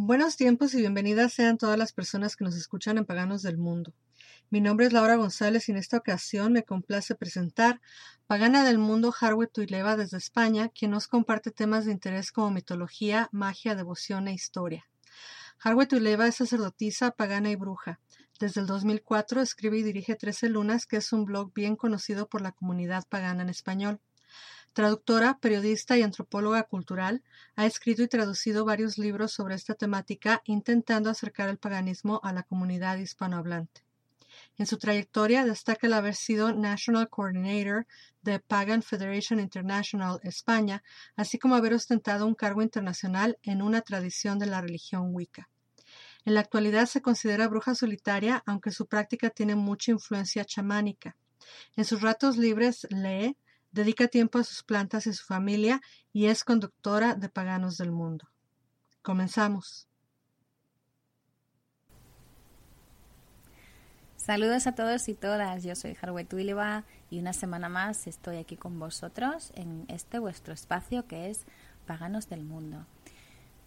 Buenos tiempos y bienvenidas sean todas las personas que nos escuchan en Paganos del Mundo. Mi nombre es Laura González y en esta ocasión me complace presentar Pagana del Mundo Harwe Tuileva desde España, quien nos comparte temas de interés como mitología, magia, devoción e historia. Harwe Tuileva es sacerdotisa, pagana y bruja. Desde el 2004 escribe y dirige Trece Lunas, que es un blog bien conocido por la comunidad pagana en español. Traductora, periodista y antropóloga cultural, ha escrito y traducido varios libros sobre esta temática, intentando acercar el paganismo a la comunidad hispanohablante. En su trayectoria destaca el haber sido National Coordinator de Pagan Federation International España, así como haber ostentado un cargo internacional en una tradición de la religión Wicca. En la actualidad se considera bruja solitaria, aunque su práctica tiene mucha influencia chamánica. En sus ratos libres lee, Dedica tiempo a sus plantas y su familia y es conductora de Paganos del Mundo. Comenzamos. Saludos a todos y todas, yo soy Harwe Tuileva y una semana más estoy aquí con vosotros en este vuestro espacio que es Paganos del Mundo.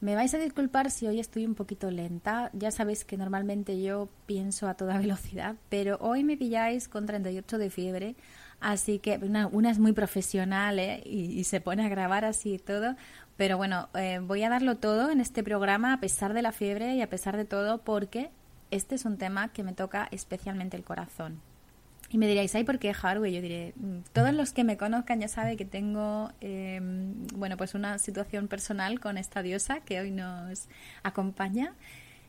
Me vais a disculpar si hoy estoy un poquito lenta, ya sabéis que normalmente yo pienso a toda velocidad, pero hoy me pilláis con 38 de fiebre, Así que una, es muy profesional ¿eh? y, se pone a grabar así y todo. Pero bueno, eh, voy a darlo todo en este programa a pesar de la fiebre y a pesar de todo porque este es un tema que me toca especialmente el corazón. Y me diréis, ¿ay por qué Harvey? Yo diré, mm, todos los que me conozcan ya saben que tengo, em, bueno, pues una situación personal con esta diosa que hoy nos acompaña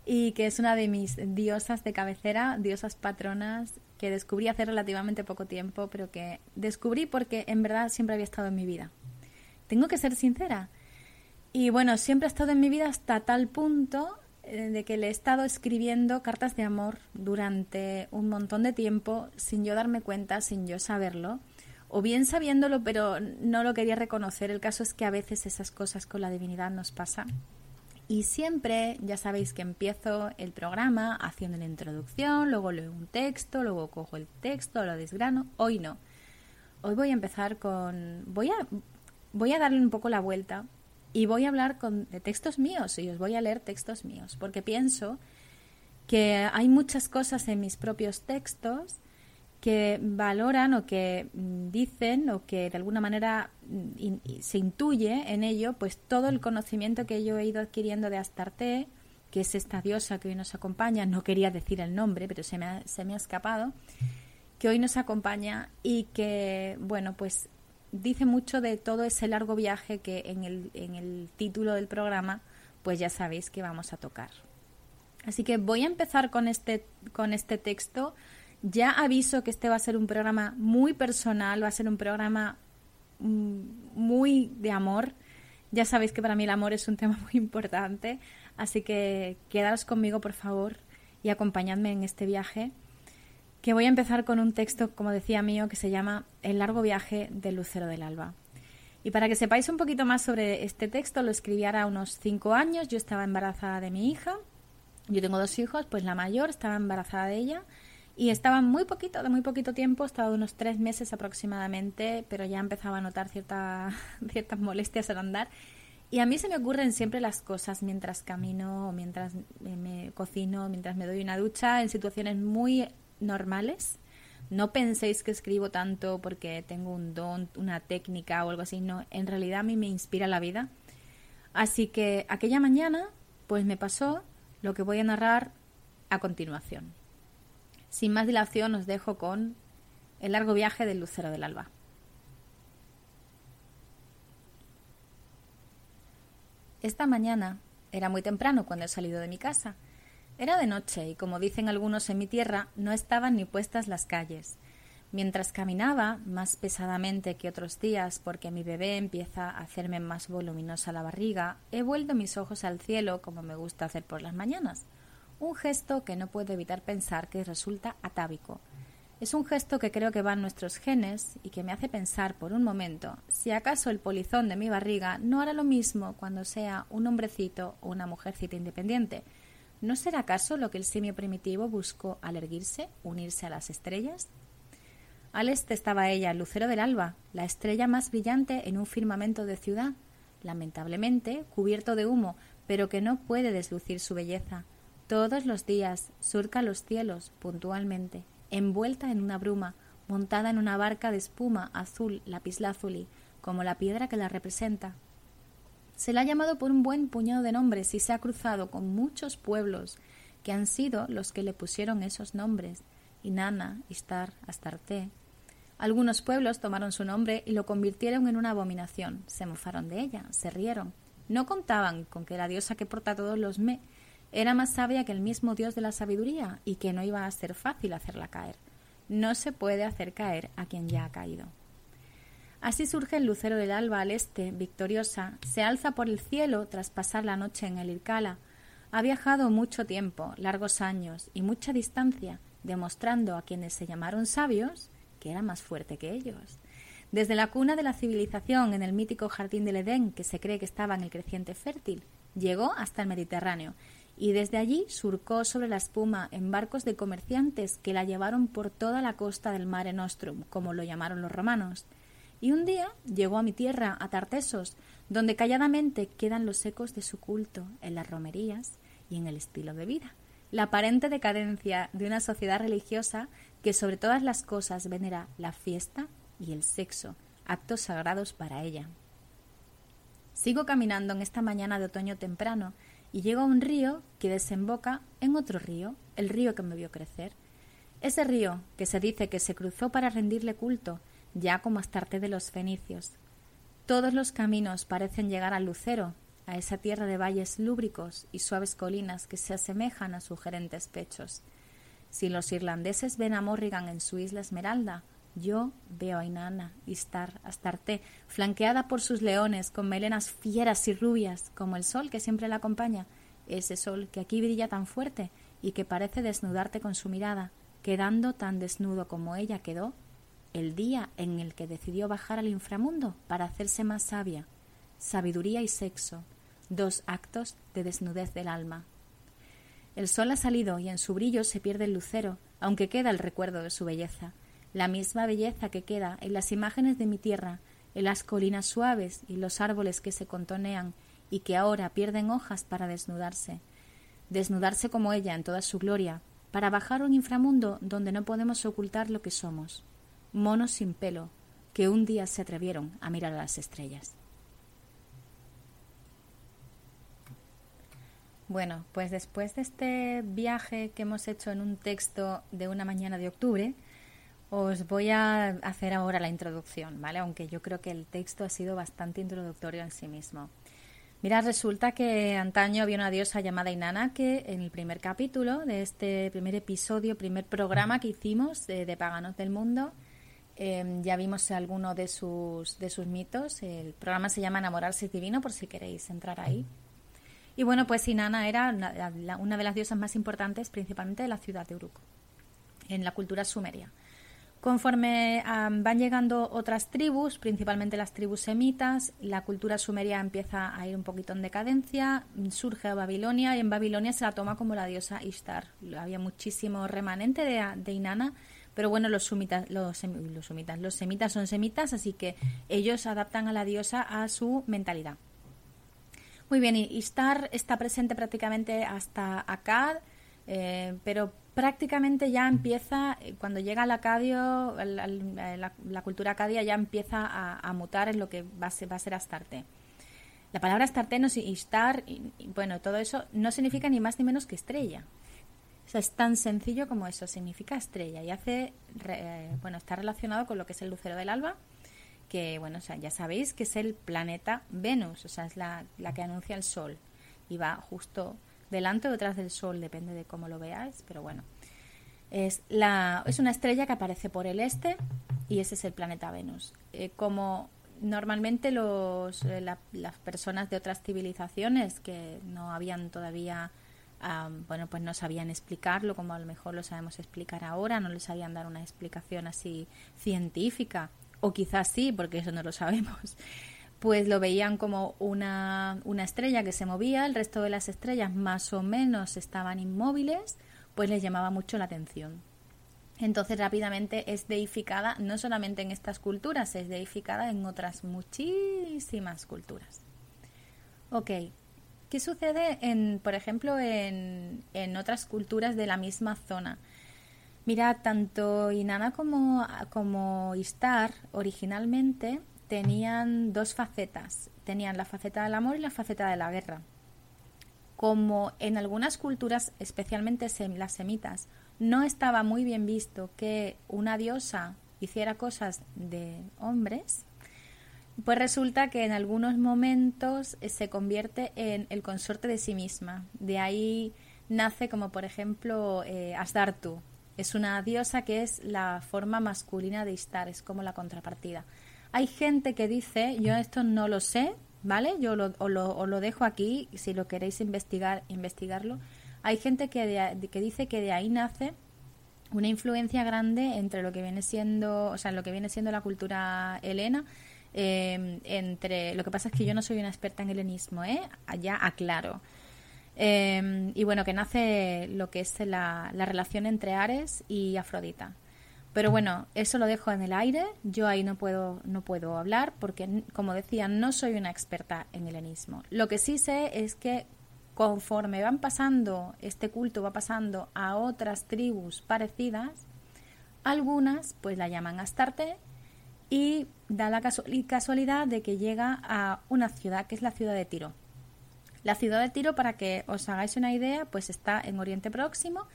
y que es una de mis diosas de cabecera, diosas patronas que descubrí hace relativamente poco tiempo, pero que descubrí porque en verdad siempre había estado en mi vida. Tengo que ser sincera. Y bueno, siempre ha estado en mi vida hasta tal punto eh, de que le he estado escribiendo cartas de amor durante un montón de tiempo sin yo darme cuenta, sin yo saberlo, o bien sabiéndolo pero no lo quería reconocer. El caso es que a veces esas cosas con la divinidad nos pasan. Y siempre, ya sabéis que empiezo el programa haciendo la introducción, luego leo un texto, luego cojo el texto, lo desgrano. Hoy no. Hoy voy a empezar con. Voy a, voy a darle un poco la vuelta y voy a hablar con, de textos míos y os voy a leer textos míos, porque pienso que hay muchas cosas en mis propios textos que valoran o que mm, dicen o que de alguna manera mm, se intuye en ello pues todo el conocimiento que yo he ido adquiriendo de Astarte, que es esta diosa que hoy nos acompaña, no quería decir el nombre, pero se me ha, se me ha escapado, que hoy nos acompaña y que, bueno, pues dice mucho de todo ese largo viaje que en el, en el título del programa, pues ya sabéis que vamos a tocar. Así que voy a empezar con este, con este texto ya aviso que este va a ser un programa muy personal, va a ser un programa mm, muy de amor. Ya sabéis que para mí el amor es un tema muy importante, así que quedaos conmigo, por favor, y acompañadme en este viaje, que voy a empezar con un texto, como decía mío, que se llama El largo viaje del lucero del alba. Y para que sepáis un poquito más sobre este texto, lo escribí ahora unos cinco años. Yo estaba embarazada de mi hija. Yo tengo dos hijos, pues la mayor estaba embarazada de ella y estaba muy poquito, de muy poquito tiempo, estaba de unos tres meses aproximadamente, pero ya empezaba a notar cierta, ciertas molestias al andar. Y a mí se me ocurren siempre las cosas mientras camino, mientras me cocino, mientras me doy una ducha, en situaciones muy normales. No penséis que escribo tanto porque tengo un don, una técnica o algo así, no, en realidad a mí me inspira la vida. Así que aquella mañana, pues me pasó lo que voy a narrar a continuación. Sin más dilación os dejo con el largo viaje del lucero del alba. Esta mañana era muy temprano cuando he salido de mi casa. Era de noche y, como dicen algunos en mi tierra, no estaban ni puestas las calles. Mientras caminaba, más pesadamente que otros días, porque mi bebé empieza a hacerme más voluminosa la barriga, he vuelto mis ojos al cielo como me gusta hacer por las mañanas un gesto que no puedo evitar pensar que resulta atávico. Es un gesto que creo que va en nuestros genes y que me hace pensar por un momento si acaso el polizón de mi barriga no hará lo mismo cuando sea un hombrecito o una mujercita independiente. ¿No será acaso lo que el simio primitivo buscó al erguirse, unirse a las estrellas? Al este estaba ella, el lucero del alba, la estrella más brillante en un firmamento de ciudad, lamentablemente cubierto de humo, pero que no puede deslucir su belleza. Todos los días surca los cielos puntualmente, envuelta en una bruma, montada en una barca de espuma azul lapislázuli, como la piedra que la representa. Se la ha llamado por un buen puñado de nombres y se ha cruzado con muchos pueblos que han sido los que le pusieron esos nombres, Inanna, Istar, Astarte. Algunos pueblos tomaron su nombre y lo convirtieron en una abominación, se mofaron de ella, se rieron. No contaban con que la diosa que porta todos los me era más sabia que el mismo dios de la sabiduría y que no iba a ser fácil hacerla caer. No se puede hacer caer a quien ya ha caído. Así surge el lucero del alba al este, victoriosa, se alza por el cielo tras pasar la noche en el Irkala. Ha viajado mucho tiempo, largos años y mucha distancia, demostrando a quienes se llamaron sabios que era más fuerte que ellos. Desde la cuna de la civilización en el mítico jardín del Edén, que se cree que estaba en el creciente fértil, llegó hasta el Mediterráneo y desde allí surcó sobre la espuma en barcos de comerciantes que la llevaron por toda la costa del Mare Nostrum, como lo llamaron los romanos. Y un día llegó a mi tierra, a Tartesos, donde calladamente quedan los ecos de su culto en las romerías y en el estilo de vida. La aparente decadencia de una sociedad religiosa que sobre todas las cosas venera la fiesta y el sexo, actos sagrados para ella. Sigo caminando en esta mañana de otoño temprano y llego a un río que desemboca en otro río, el río que me vio crecer. Ese río que se dice que se cruzó para rendirle culto, ya como Astarte de los fenicios. Todos los caminos parecen llegar al lucero, a esa tierra de valles lúbricos y suaves colinas que se asemejan a sugerentes pechos. Si los irlandeses ven a Morrigan en su isla Esmeralda, yo veo a Inanna, Istar, Astarte, flanqueada por sus leones, con melenas fieras y rubias, como el sol que siempre la acompaña, ese sol que aquí brilla tan fuerte y que parece desnudarte con su mirada, quedando tan desnudo como ella quedó el día en el que decidió bajar al inframundo para hacerse más sabia. Sabiduría y sexo, dos actos de desnudez del alma. El sol ha salido y en su brillo se pierde el lucero, aunque queda el recuerdo de su belleza la misma belleza que queda en las imágenes de mi tierra, en las colinas suaves y los árboles que se contonean y que ahora pierden hojas para desnudarse, desnudarse como ella en toda su gloria, para bajar a un inframundo donde no podemos ocultar lo que somos, monos sin pelo, que un día se atrevieron a mirar a las estrellas. Bueno, pues después de este viaje que hemos hecho en un texto de una mañana de octubre, os voy a hacer ahora la introducción, ¿vale? Aunque yo creo que el texto ha sido bastante introductorio en sí mismo. Mira, resulta que antaño había una diosa llamada Inanna que en el primer capítulo de este primer episodio, primer programa que hicimos de, Paganos del Mundo, em, ya vimos alguno de sus, de sus mitos. El programa se llama Enamorarse Divino, por si queréis entrar ahí. Y bueno, pues Inanna era una, una de las diosas más importantes, principalmente de la ciudad de Uruk, en la cultura sumeria. Conforme van llegando otras tribus, principalmente las tribus semitas, la cultura sumeria empieza a ir un poquito en decadencia, surge Babilonia y en Babilonia se la toma como la diosa Ishtar. Había muchísimo remanente de, de Inanna, pero bueno, los, sumitas, los, los semitas son semitas, así que ellos adaptan a la diosa a su mentalidad. Muy bien, Ishtar está presente prácticamente hasta Akkad, eh, pero prácticamente ya empieza, eh, cuando llega al acadio, la, cultura acadia ya empieza a, mutar en lo que va a ser, va a ser Astarte. La palabra Astarte no, y Star, bueno, todo eso no significa ni más ni menos que estrella. O sea, es tan sencillo como eso, significa estrella y hace, eh, bueno, está relacionado con lo que es el lucero del alba, que, bueno, o sea, ya sabéis que es el planeta Venus, o sea, es la, la que anuncia el Sol y va justo delante o detrás del Sol, depende de cómo lo veáis, pero bueno. Es, la, es una estrella que aparece por el este y ese es el planeta Venus. Eh, como normalmente los, eh, las personas de otras civilizaciones que no habían todavía, bueno, pues no sabían explicarlo como a lo mejor lo sabemos explicar ahora, no les sabían dar una explicación así científica, o quizás sí, porque eso no lo sabemos pues lo veían como una, una, estrella que se movía, el resto de las estrellas más o menos estaban inmóviles, pues les llamaba mucho la atención. Entonces rápidamente es deificada no solamente en estas culturas, es deificada en otras muchísimas culturas. Ok, ¿Qué sucede, en, por ejemplo, en, en otras culturas de la misma zona? Mira, tanto Inanna como, como Istar originalmente tenían dos facetas. Tenían la faceta del amor y la faceta de la guerra. Como en algunas culturas, especialmente las semitas, no estaba muy bien visto que una diosa hiciera cosas de hombres, pues resulta que en algunos momentos eh, se convierte en el consorte de sí misma. De ahí nace como por ejemplo eh, Asdartu, es una diosa que es la forma masculina de Istar, es como la contrapartida. Hay gente que dice, yo esto no lo sé, ¿vale? Yo lo, os, lo, dejo aquí, si lo queréis investigar, investigarlo. Hay gente que, que dice que de ahí nace una influencia grande entre lo que viene siendo, o sea, lo que viene siendo la cultura helena, eh, entre, lo que pasa es que yo no soy una experta en helenismo, ¿eh? Ya aclaro. Em, y bueno, que nace lo que es la, relación entre Ares y Afrodita. Pero bueno, eso lo dejo en el aire. Yo ahí no puedo, no puedo hablar porque, como decía, no soy una experta en helenismo. Lo que sí sé es que conforme van pasando, este culto va pasando a otras tribus parecidas, algunas pues la llaman Astarte y da la casualidad de que llega a una ciudad que es la ciudad de Tiro. La ciudad de Tiro, para que os hagáis una idea, pues está en Oriente Próximo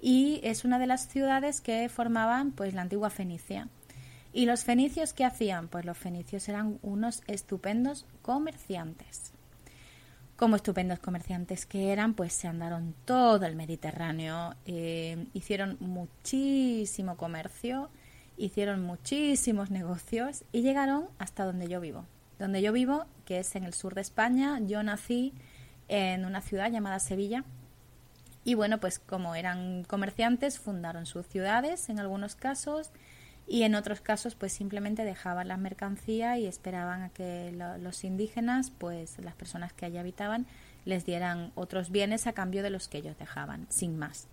y es una de las ciudades que formaban pues la antigua Fenicia. ¿Y los fenicios qué hacían? Pues los fenicios eran unos estupendos comerciantes. Como estupendos comerciantes que eran, pues se andaron todo el Mediterráneo, eh, hicieron muchísimo comercio, hicieron muchísimos negocios y llegaron hasta donde yo vivo. Donde yo vivo, que es en el sur de España, yo nací en una ciudad llamada Sevilla. Y bueno, pues como eran comerciantes, fundaron sus ciudades en algunos casos y en otros casos pues simplemente dejaban la mercancía y esperaban a que los indígenas, pues las personas que allí habitaban, les dieran otros bienes a cambio de los que ellos dejaban, sin más.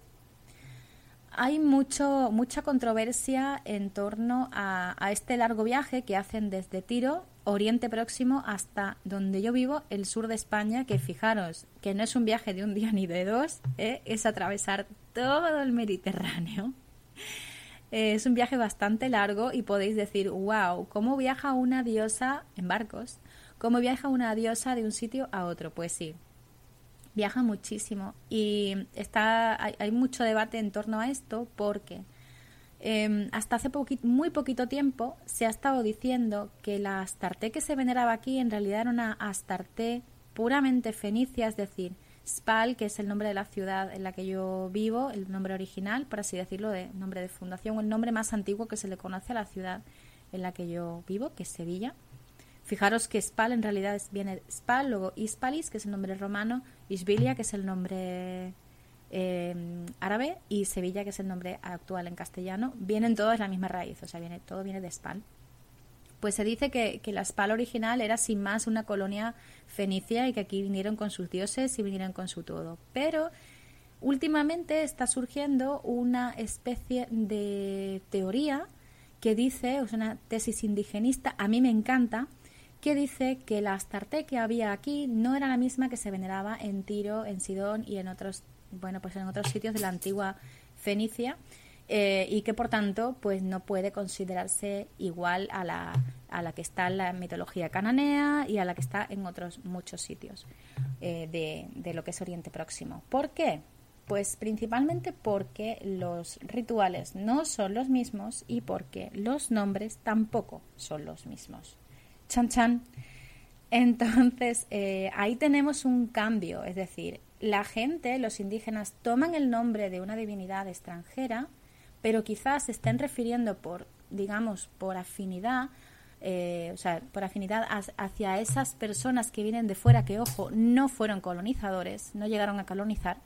Hay mucho, mucha controversia en torno a este largo viaje que hacen desde Tiro Oriente Próximo hasta donde yo vivo, el sur de España, que fijaros que no es un viaje de un día ni de dos, ¿eh? es atravesar todo el Mediterráneo. Eh, es un viaje bastante largo y podéis decir, wow, ¿cómo viaja una diosa en barcos? ¿Cómo viaja una diosa de un sitio a otro? Pues sí, viaja muchísimo y está, hay mucho debate en torno a esto porque Em, hasta hace muy poquito tiempo se ha estado diciendo que la Astarte que se veneraba aquí en realidad era una Astarte puramente fenicia, es decir, Spal, que es el nombre de la ciudad en la que yo vivo, el nombre original, por así decirlo, de nombre de fundación, el nombre más antiguo que se le conoce a la ciudad en la que yo vivo, que es Sevilla. Fijaros que Spal en realidad viene Spal, luego Ispalis, que es el nombre romano, Isbilia, que es el nombre Em, árabe y Sevilla, que es el nombre actual en castellano, vienen todas la misma raíz, o sea, viene, todo viene de Spal. Pues se dice que, que la Spal original era sin más una colonia fenicia y que aquí vinieron con sus dioses y vinieron con su todo. Pero últimamente está surgiendo una especie de teoría que dice, es una tesis indigenista, a mí me encanta, que dice que la Astarte que había aquí no era la misma que se veneraba en Tiro, en Sidón y en otros bueno, pues en otros sitios de la antigua Fenicia eh, y que por tanto pues no puede considerarse igual a la, a la que está en la mitología cananea y a la que está en otros muchos sitios eh, de, de lo que es Oriente Próximo. ¿Por qué? Pues principalmente porque los rituales no son los mismos y porque los nombres tampoco son los mismos. Chan chan. Entonces, eh, ahí tenemos un cambio, es decir, la gente, los indígenas, toman el nombre de una divinidad extranjera, pero quizás se estén refiriendo por, digamos, por afinidad, eh, o sea, por afinidad hacia esas personas que vienen de fuera, que, ojo, no fueron colonizadores, no llegaron a colonizar,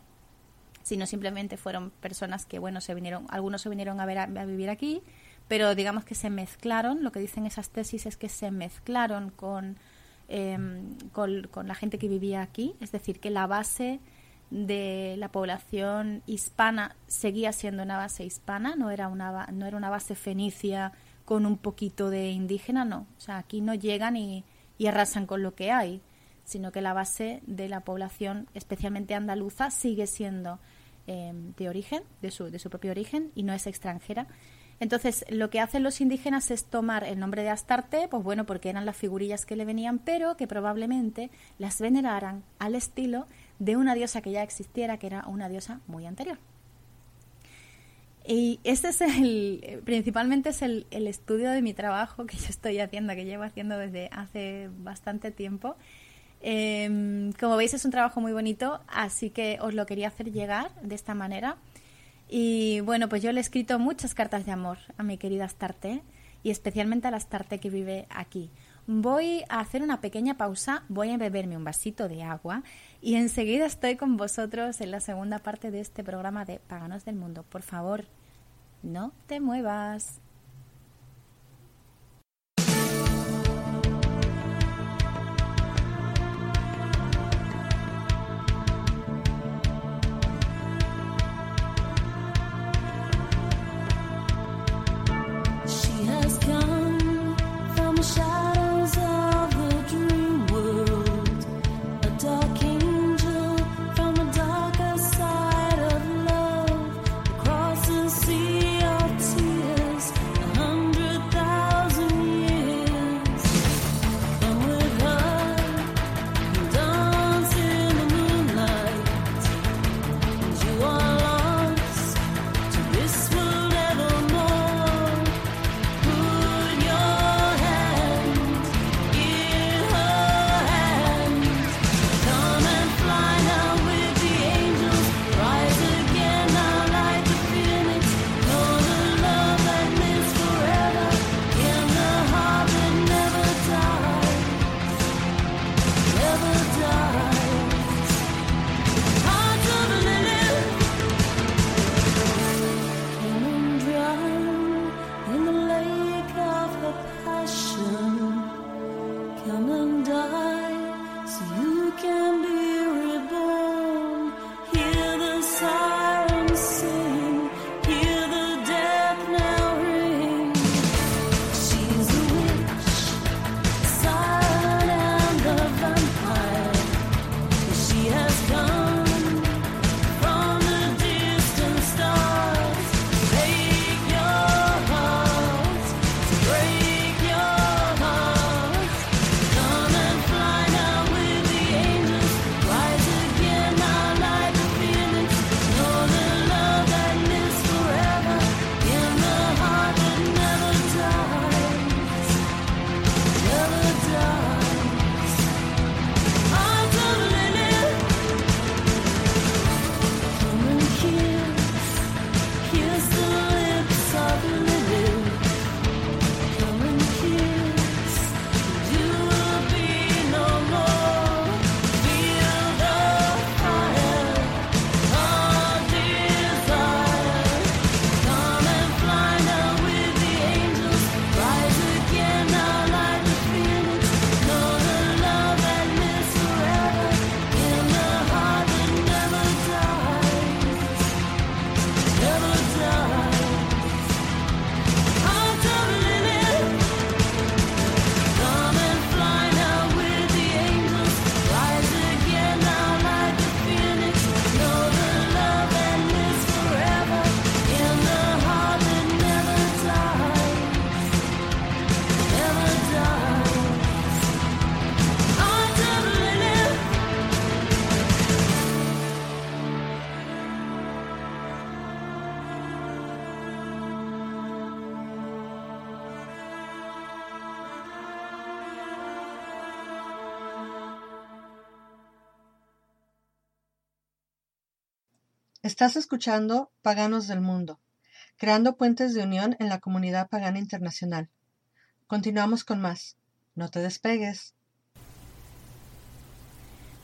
sino simplemente fueron personas que, bueno, se vinieron, algunos se vinieron a, ver, a vivir aquí, pero digamos que se mezclaron, lo que dicen esas tesis es que se mezclaron con Em, con, la gente que vivía aquí, es decir, que la base de la población hispana seguía siendo una base hispana, no era una, no era una base fenicia con un poquito de indígena, no. O sea, aquí no llegan y, arrasan con lo que hay, sino que la base de la población, especialmente andaluza, sigue siendo eh, de origen, de su, de su propio origen, y no es extranjera. Entonces, lo que hacen los indígenas es tomar el nombre de Astarte, pues bueno, porque eran las figurillas que le venían, pero que probablemente las veneraran al estilo de una diosa que ya existiera, que era una diosa muy anterior. Y este es el, principalmente es el, estudio de mi trabajo que yo estoy haciendo, que llevo haciendo desde hace bastante tiempo. Em, como veis es un trabajo muy bonito, así que os lo quería hacer llegar de esta manera. Y bueno, pues yo le he escrito muchas cartas de amor a mi querida Astarte y especialmente a la Astarte que vive aquí. Voy a hacer una pequeña pausa, voy a beberme un vasito de agua y enseguida estoy con vosotros en la segunda parte de este programa de Paganos del Mundo. Por favor, no te muevas. Estás escuchando Paganos del Mundo, creando puentes de unión en la comunidad pagana internacional. Continuamos con más. No te despegues.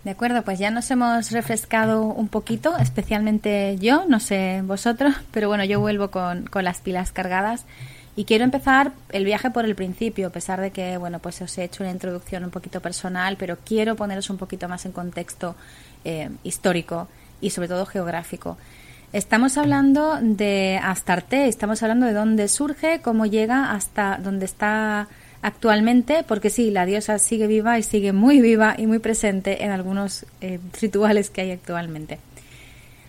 De acuerdo, pues ya nos hemos refrescado un poquito, especialmente yo, no sé vosotros, pero bueno, yo vuelvo con, con las pilas cargadas y quiero empezar el viaje por el principio, a pesar de que, bueno, pues os he hecho una introducción un poquito personal, pero quiero poneros un poquito más en contexto eh, histórico y sobre todo geográfico. Estamos hablando de Astarte, estamos hablando de dónde surge, cómo llega hasta donde está actualmente, porque sí, la diosa sigue viva y sigue muy viva y muy presente en algunos eh, rituales que hay actualmente.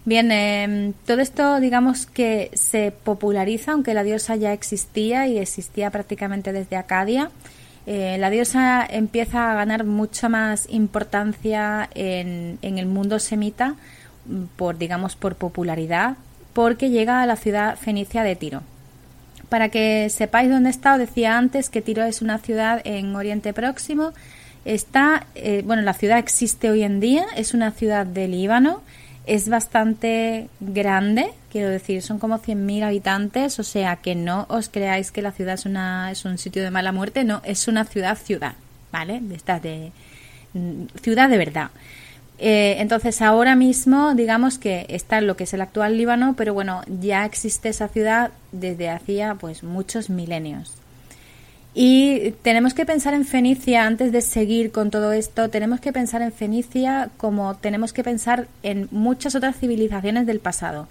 Bien, em, todo esto digamos que se populariza, aunque la diosa ya existía y existía prácticamente desde Acadia. Eh, la diosa empieza a ganar mucha más importancia en, el mundo semita por, digamos, por popularidad, porque llega a la ciudad fenicia de Tiro. Para que sepáis dónde está, os decía antes que Tiro es una ciudad en Oriente Próximo. Está, eh, bueno, la ciudad existe hoy en día, es una ciudad de Líbano es bastante grande, quiero decir, son como 100.000 habitantes, o sea que no os creáis que la ciudad es, una, es un sitio de mala muerte, no, es una ciudad-ciudad, ¿vale? De mm, ciudad de verdad. Eh, entonces ahora mismo digamos que está en lo que es el actual Líbano, pero bueno, ya existe esa ciudad desde hacía pues muchos milenios. Y tenemos que pensar en Fenicia, antes de seguir con todo esto, tenemos que pensar en Fenicia como tenemos que pensar en muchas otras civilizaciones del pasado.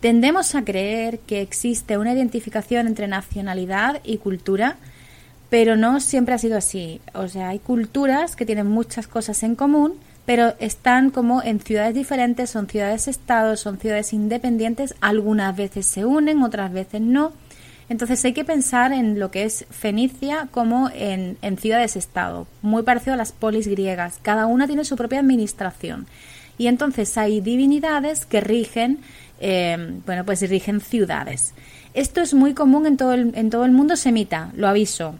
Tendemos a creer que existe una identificación entre nacionalidad y cultura, pero no siempre ha sido así. O sea, hay culturas que tienen muchas cosas en común, pero están como en ciudades diferentes, son ciudades-estados, son ciudades independientes, algunas veces se unen, otras veces no entonces hay que pensar en lo que es Fenicia como en, ciudades-estado, muy parecido a las polis griegas. Cada una tiene su propia administración. Y entonces hay divinidades que rigen, em, bueno, pues rigen ciudades. Esto es muy común en todo, el, en todo el mundo semita, lo aviso.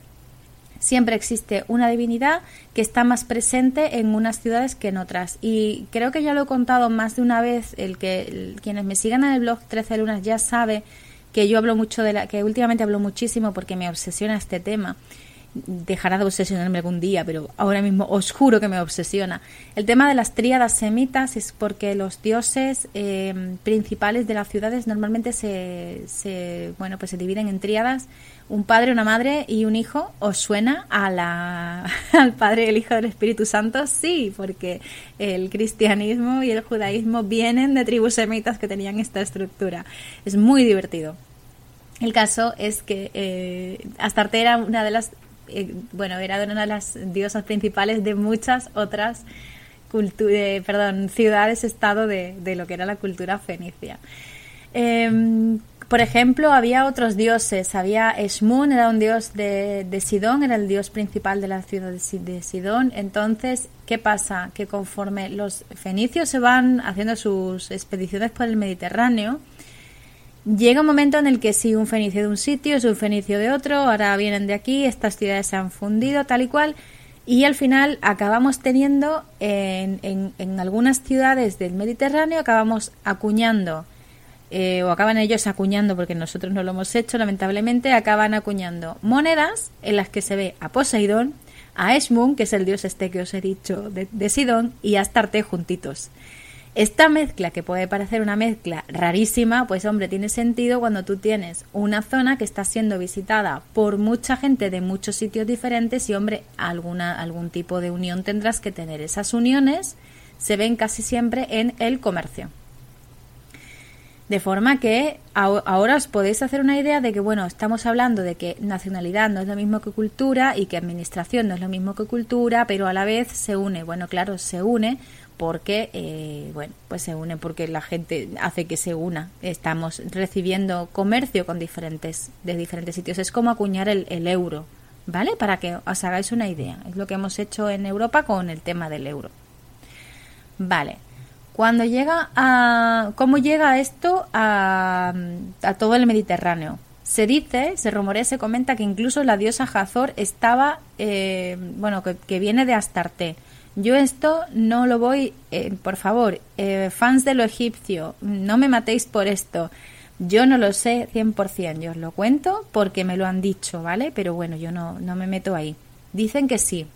Siempre existe una divinidad que está más presente en unas ciudades que en otras. Y creo que ya lo he contado más de una vez, el que quienes me sigan en el blog 13 lunas ya sabe que yo hablo mucho de la, que últimamente hablo muchísimo porque me obsesiona este tema. Dejará de obsesionarme algún día, pero ahora mismo os juro que me obsesiona. El tema de las tríadas semitas es porque los dioses eh, principales de las ciudades normalmente se, se, bueno, pues se dividen en tríadas, un padre, una madre y un hijo. ¿Os suena al Padre, el Hijo del Espíritu Santo? Sí, porque el cristianismo y el judaísmo vienen de tribus semitas que tenían esta estructura. Es muy divertido. El caso es que eh, Astarte era una de las, eh, bueno, era una de las diosas principales de muchas otras perdón, ciudades-estado de, de, lo que era la cultura fenicia. Por ejemplo, había otros dioses. Había Esmun, era un dios de, Sidón, era el dios principal de la ciudad de, Sidón. Entonces, ¿qué pasa? Que conforme los fenicios se van haciendo sus expediciones por el Mediterráneo, llega un momento en el que si un fenicio de un sitio es un fenicio de otro, ahora vienen de aquí, estas ciudades se han fundido, tal y cual, y al final acabamos teniendo en, en, algunas ciudades del Mediterráneo, acabamos acuñando, eh, o acaban ellos acuñando, porque nosotros no lo hemos hecho, lamentablemente, acaban acuñando monedas en las que se ve a Poseidón, a Esmun, que es el dios este que os he dicho de, Sidón, y a Astarte juntitos. Esta mezcla, que puede parecer una mezcla rarísima, pues hombre, tiene sentido cuando tú tienes una zona que está siendo visitada por mucha gente de muchos sitios diferentes y hombre, alguna, algún tipo de unión tendrás que tener. Esas uniones se ven casi siempre en el comercio. De forma que ahora os podéis hacer una idea de que, bueno, estamos hablando de que nacionalidad no es lo mismo que cultura y que administración no es lo mismo que cultura, pero a la vez se une. Bueno, claro, se une porque eh, bueno pues se une porque la gente hace que se una. Estamos recibiendo comercio con diferentes de diferentes sitios. Es como acuñar el, euro vale para que os hagáis una idea. Es lo que hemos hecho en Europa con el tema del euro. Vale cuando llega a cómo llega esto a, a todo el Mediterráneo se dice, se rumorea, se comenta que incluso la diosa Hazor estaba, eh, bueno, que, viene de Astarte. Yo esto no lo voy, eh, por favor, eh, fans de lo egipcio, no me matéis por esto. Yo no lo sé 100%, yo os lo cuento porque me lo han dicho, ¿vale? Pero bueno, yo no, no me meto ahí. Dicen que sí.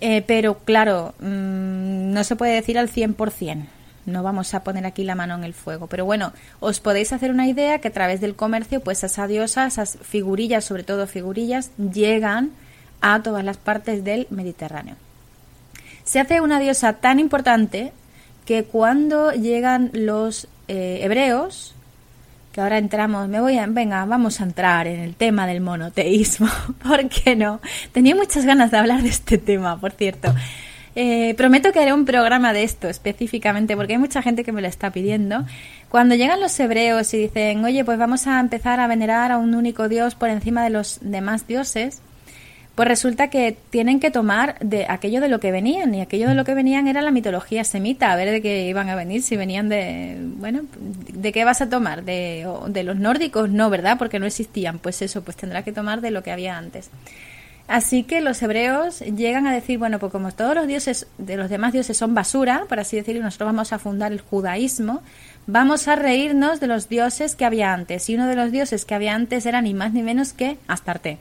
Eh, pero claro, mm, no se puede decir al 100%. No vamos a poner aquí la mano en el fuego. Pero bueno, os podéis hacer una idea que a través del comercio, pues esa diosa, esas figurillas, sobre todo figurillas, llegan a todas las partes del Mediterráneo se hace una diosa tan importante que cuando llegan los eh, hebreos, que ahora entramos, me voy a, venga, vamos a entrar en el tema del monoteísmo, ¿por qué no? Tenía muchas ganas de hablar de este tema, por cierto. Eh, prometo que haré un programa de esto específicamente porque hay mucha gente que me lo está pidiendo. Cuando llegan los hebreos y dicen, oye, pues vamos a empezar a venerar a un único Dios por encima de los demás dioses, pues resulta que tienen que tomar de aquello de lo que venían, y aquello de lo que venían era la mitología semita, a ver de qué iban a venir, si venían de, bueno, ¿de qué vas a tomar? ¿De, de los nórdicos? No, ¿verdad? Porque no existían, pues eso, pues tendrá que tomar de lo que había antes. Así que los hebreos llegan a decir, bueno, pues como todos los dioses de los demás dioses son basura, por así decirlo, nosotros vamos a fundar el judaísmo, vamos a reírnos de los dioses que había antes. Y uno de los dioses que había antes era ni más ni menos que Astarte.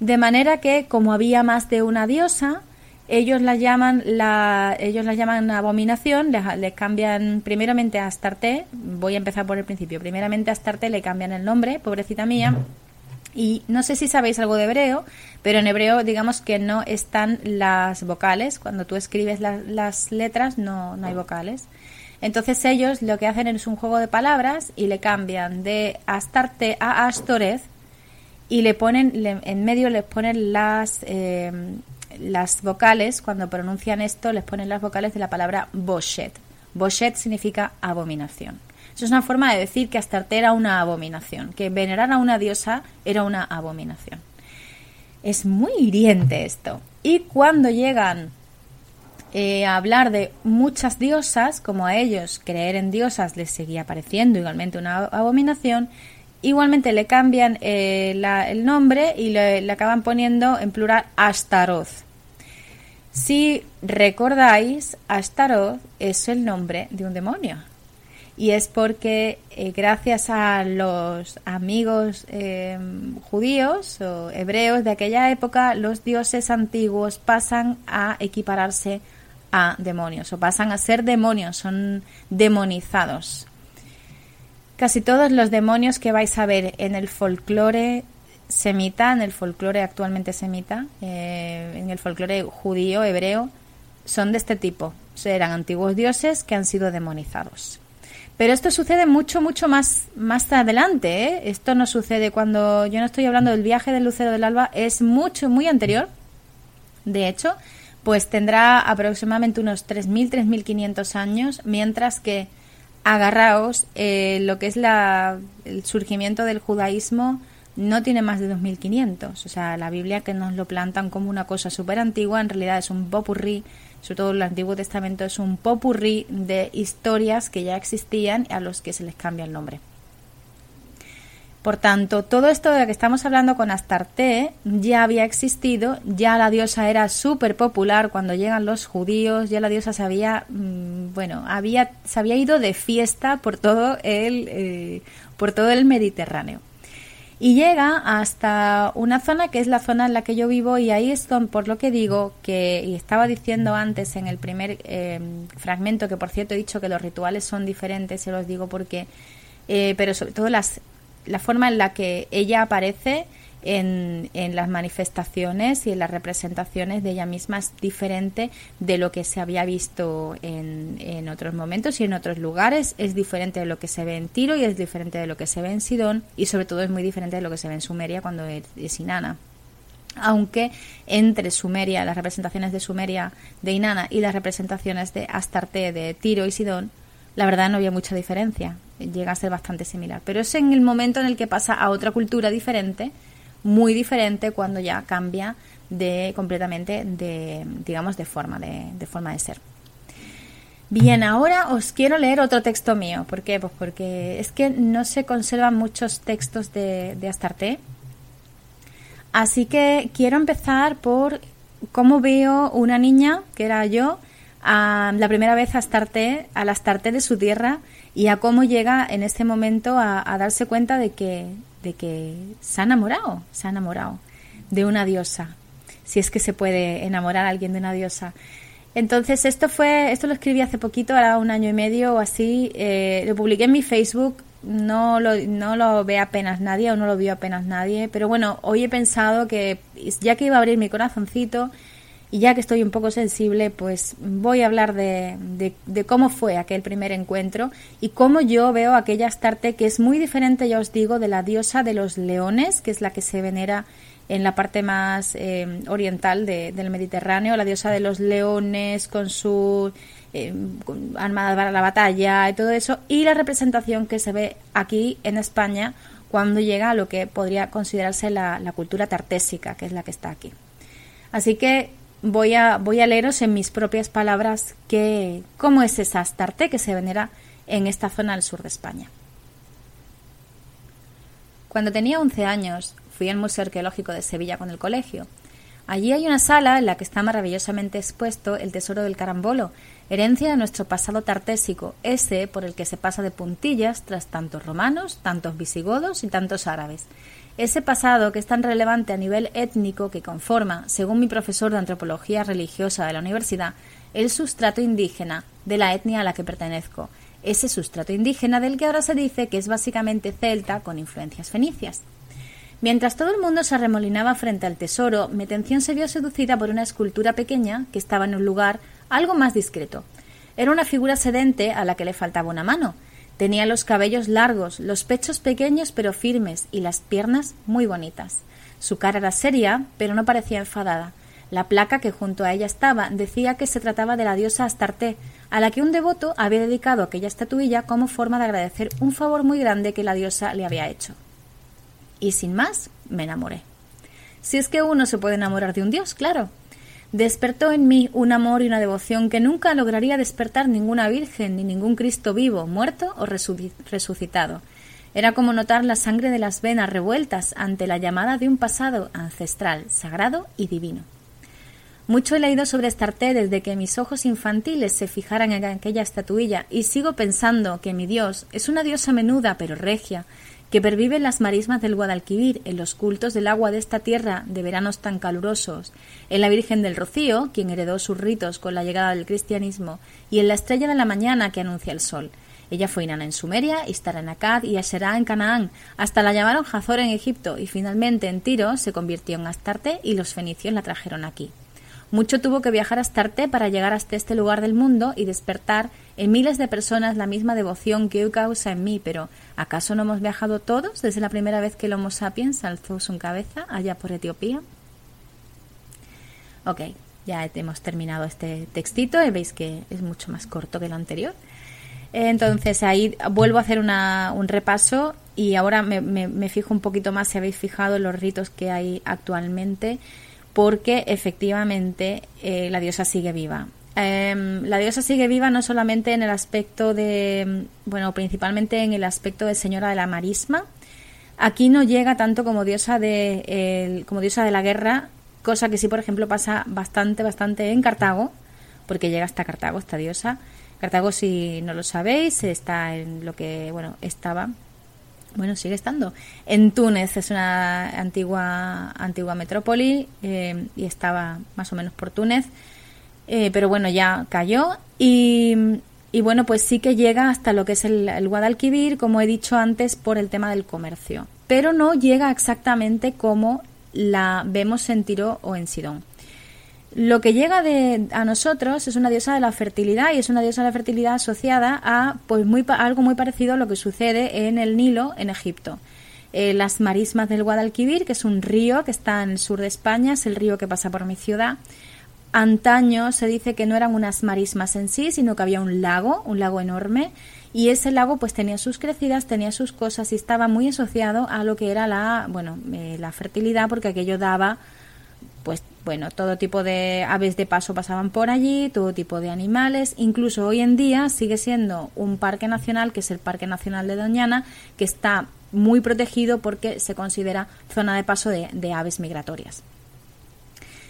De manera que, como había más de una diosa, ellos la llaman la ellos la llaman abominación le, cambian primeramente a Astarte voy a empezar por el principio primeramente a Astarte le cambian el nombre pobrecita mía y no sé si sabéis algo de hebreo pero en hebreo digamos que no están las vocales cuando tú escribes las letras no, no hay vocales. Entonces ellos lo que hacen es un juego de palabras y le cambian de Astarte a Astoreth y le ponen, en medio les ponen las, eh, las vocales, cuando pronuncian esto, les ponen las vocales de la palabra Boshet. Boshet significa abominación. Eso es una forma de decir que Astarte era una abominación, que venerar a una diosa era una abominación. Es muy hiriente esto. Y cuando llegan eh, a hablar de muchas diosas, como a ellos creer en diosas les seguía pareciendo igualmente una abominación, Igualmente le cambian eh, el nombre y le, acaban poniendo en plural Astaroth. Si recordáis, Astaroth es el nombre de un demonio. Y es porque eh, gracias a los amigos eh, judíos o hebreos de aquella época, los dioses antiguos pasan a equipararse a demonios o pasan a ser demonios, son demonizados. Casi todos los demonios que vais a ver en el folclore semita, en el folclore actualmente semita, eh, en el folclore judío, hebreo, son de este tipo. Eran antiguos dioses que han sido demonizados. Pero esto sucede mucho, mucho más, más adelante. ¿eh? Esto no sucede cuando yo no estoy hablando del viaje del lucero del alba, es mucho, muy anterior. De hecho, pues tendrá aproximadamente unos 3.000, 3.500 años, mientras que agarraos, eh, lo que es la, el surgimiento del judaísmo no tiene más de 2500. O sea, la Biblia que nos lo plantan como una cosa súper antigua, en realidad es un popurrí, sobre todo el Antiguo Testamento es un popurrí de historias que ya existían a los que se les cambia el nombre. Por tanto, todo esto de lo que estamos hablando con Astarte ya había existido, ya la diosa era súper popular cuando llegan los judíos, ya la diosa se había, mm, bueno, había, se había ido de fiesta por todo el, eh, por todo el Mediterráneo. Y llega hasta una zona que es la zona en la que yo vivo y ahí es donde, por lo que digo, que y estaba diciendo antes en el primer eh, fragmento, que por cierto he dicho que los rituales son diferentes, se los digo porque, eh, pero sobre todo las la forma en la que ella aparece en, en, las manifestaciones y en las representaciones de ella misma es diferente de lo que se había visto en, en, otros momentos y en otros lugares. Es diferente de lo que se ve en Tiro y es diferente de lo que se ve en Sidón y sobre todo es muy diferente de lo que se ve en Sumeria cuando es, es. Aunque entre Sumeria, las representaciones de Sumeria de Inanna y las representaciones de Astarte de Tiro y Sidón, la verdad no había mucha diferencia llega a ser bastante similar. Pero es en el momento en el que pasa a otra cultura diferente, muy diferente, cuando ya cambia de completamente de, digamos, de forma de, forma de ser. Bien, ahora os quiero leer otro texto mío. ¿Por qué? Pues porque es que no se conservan muchos textos de Astarte. Así que quiero empezar por cómo veo una niña, que era yo, a la primera vez a Astarte, al Astarte de su tierra y a cómo llega en este momento a, darse cuenta de que, de que se ha enamorado, se ha enamorado de una diosa, si es que se puede enamorar a alguien de una diosa. Entonces esto fue, esto lo escribí hace poquito, ahora un año y medio o así, eh, lo publiqué en mi Facebook, no lo, no lo ve apenas nadie o no lo vio apenas nadie, pero bueno, hoy he pensado que ya que iba a abrir mi corazoncito Y ya que estoy un poco sensible, pues voy a hablar de, de, cómo fue aquel primer encuentro y cómo yo veo aquella Astarte que es muy diferente, ya os digo, de la diosa de los leones, que es la que se venera en la parte más eh, oriental del Mediterráneo, la diosa de los leones con su eh, armada para la batalla y todo eso, y la representación que se ve aquí en España cuando llega a lo que podría considerarse la, la cultura tartésica, que es la que está aquí. Así que voy a, voy a leeros en mis propias palabras que, cómo es esa Astarte que se venera en esta zona del sur de España. Cuando tenía 11 años, fui al Museo Arqueológico de Sevilla con el colegio. Allí hay una sala en la que está maravillosamente expuesto el tesoro del carambolo, herencia de nuestro pasado tartésico, ese por el que se pasa de puntillas tras tantos romanos, tantos visigodos y tantos árabes, ese pasado que es tan relevante a nivel étnico que conforma, según mi profesor de antropología religiosa de la universidad, el sustrato indígena de la etnia a la que pertenezco, ese sustrato indígena del que ahora se dice que es básicamente celta con influencias fenicias. Mientras todo el mundo se arremolinaba frente al tesoro, mi atención se vio seducida por una escultura pequeña que estaba en un lugar algo más discreto. Era una figura sedente a la que le faltaba una mano, Tenía los cabellos largos, los pechos pequeños pero firmes y las piernas muy bonitas. Su cara era seria, pero no parecía enfadada. La placa que junto a ella estaba decía que se trataba de la diosa Astarte, a la que un devoto había dedicado aquella estatuilla como forma de agradecer un favor muy grande que la diosa le había hecho. Y sin más, me enamoré. Si es que uno se puede enamorar de un dios, claro despertó en mí un amor y una devoción que nunca lograría despertar ninguna virgen ni ningún Cristo vivo, muerto o resucitado. Era como notar la sangre de las venas revueltas ante la llamada de un pasado ancestral, sagrado y divino. Mucho he leído sobre Astarte desde que mis ojos infantiles se fijaran en aquella estatuilla y sigo pensando que mi Dios es una diosa menuda pero regia, que pervive en las marismas del Guadalquivir, en los cultos del agua de esta tierra de veranos tan calurosos, en la Virgen del Rocío, quien heredó sus ritos con la llegada del cristianismo, y en la estrella de la mañana que anuncia el sol. Ella fue Inanna en Sumeria, Istar en Akkad y Asherá en Canaán, hasta la llamaron Hazor en Egipto, y finalmente en Tiro se convirtió en Astarte y los fenicios la trajeron aquí. Mucho tuvo que viajar a Astarte para llegar hasta este lugar del mundo y despertar en miles de personas la misma devoción que hoy causa en mí, pero ¿acaso no hemos viajado todos desde la primera vez que el Homo sapiens alzó su cabeza allá por Etiopía? Ok, ya hemos terminado este textito y veis que es mucho más corto que lo anterior. Entonces ahí vuelvo a hacer un repaso y ahora me, fijo un poquito más si habéis fijado los ritos que hay actualmente porque efectivamente eh, la diosa sigue viva. Em, la diosa sigue viva no solamente en el aspecto de, bueno, principalmente en el aspecto de señora de la marisma. Aquí no llega tanto como diosa de, como diosa de la guerra, cosa que sí, por ejemplo, pasa bastante, bastante en Cartago, porque llega hasta Cartago esta diosa. Cartago, si no lo sabéis, está en lo que, bueno, estaba bueno, sigue estando. En Túnez es una antigua, antigua metrópoli eh, y estaba más o menos por Túnez, eh, pero bueno, ya cayó y, bueno, pues sí que llega hasta lo que es el, Guadalquivir, como he dicho antes, por el tema del comercio, pero no llega exactamente como la vemos en Tiro o en Sidón. Lo que llega de, a nosotros es una diosa de la fertilidad y es una diosa de la fertilidad asociada a pues muy, algo muy parecido a lo que sucede en el Nilo en Egipto. Eh, las marismas del Guadalquivir, que es un río que está en el sur de España, es el río que pasa por mi ciudad. Antaño se dice que no eran unas marismas en sí, sino que había un lago, un lago enorme, y ese lago pues tenía sus crecidas, tenía sus cosas y estaba muy asociado a lo que era la, bueno, eh, la fertilidad, porque aquello daba pues bueno, todo tipo de aves de paso pasaban por allí, todo tipo de animales, incluso hoy en día sigue siendo un parque nacional, que es el Parque Nacional de Doñana, que está muy protegido porque se considera zona de paso de, de aves migratorias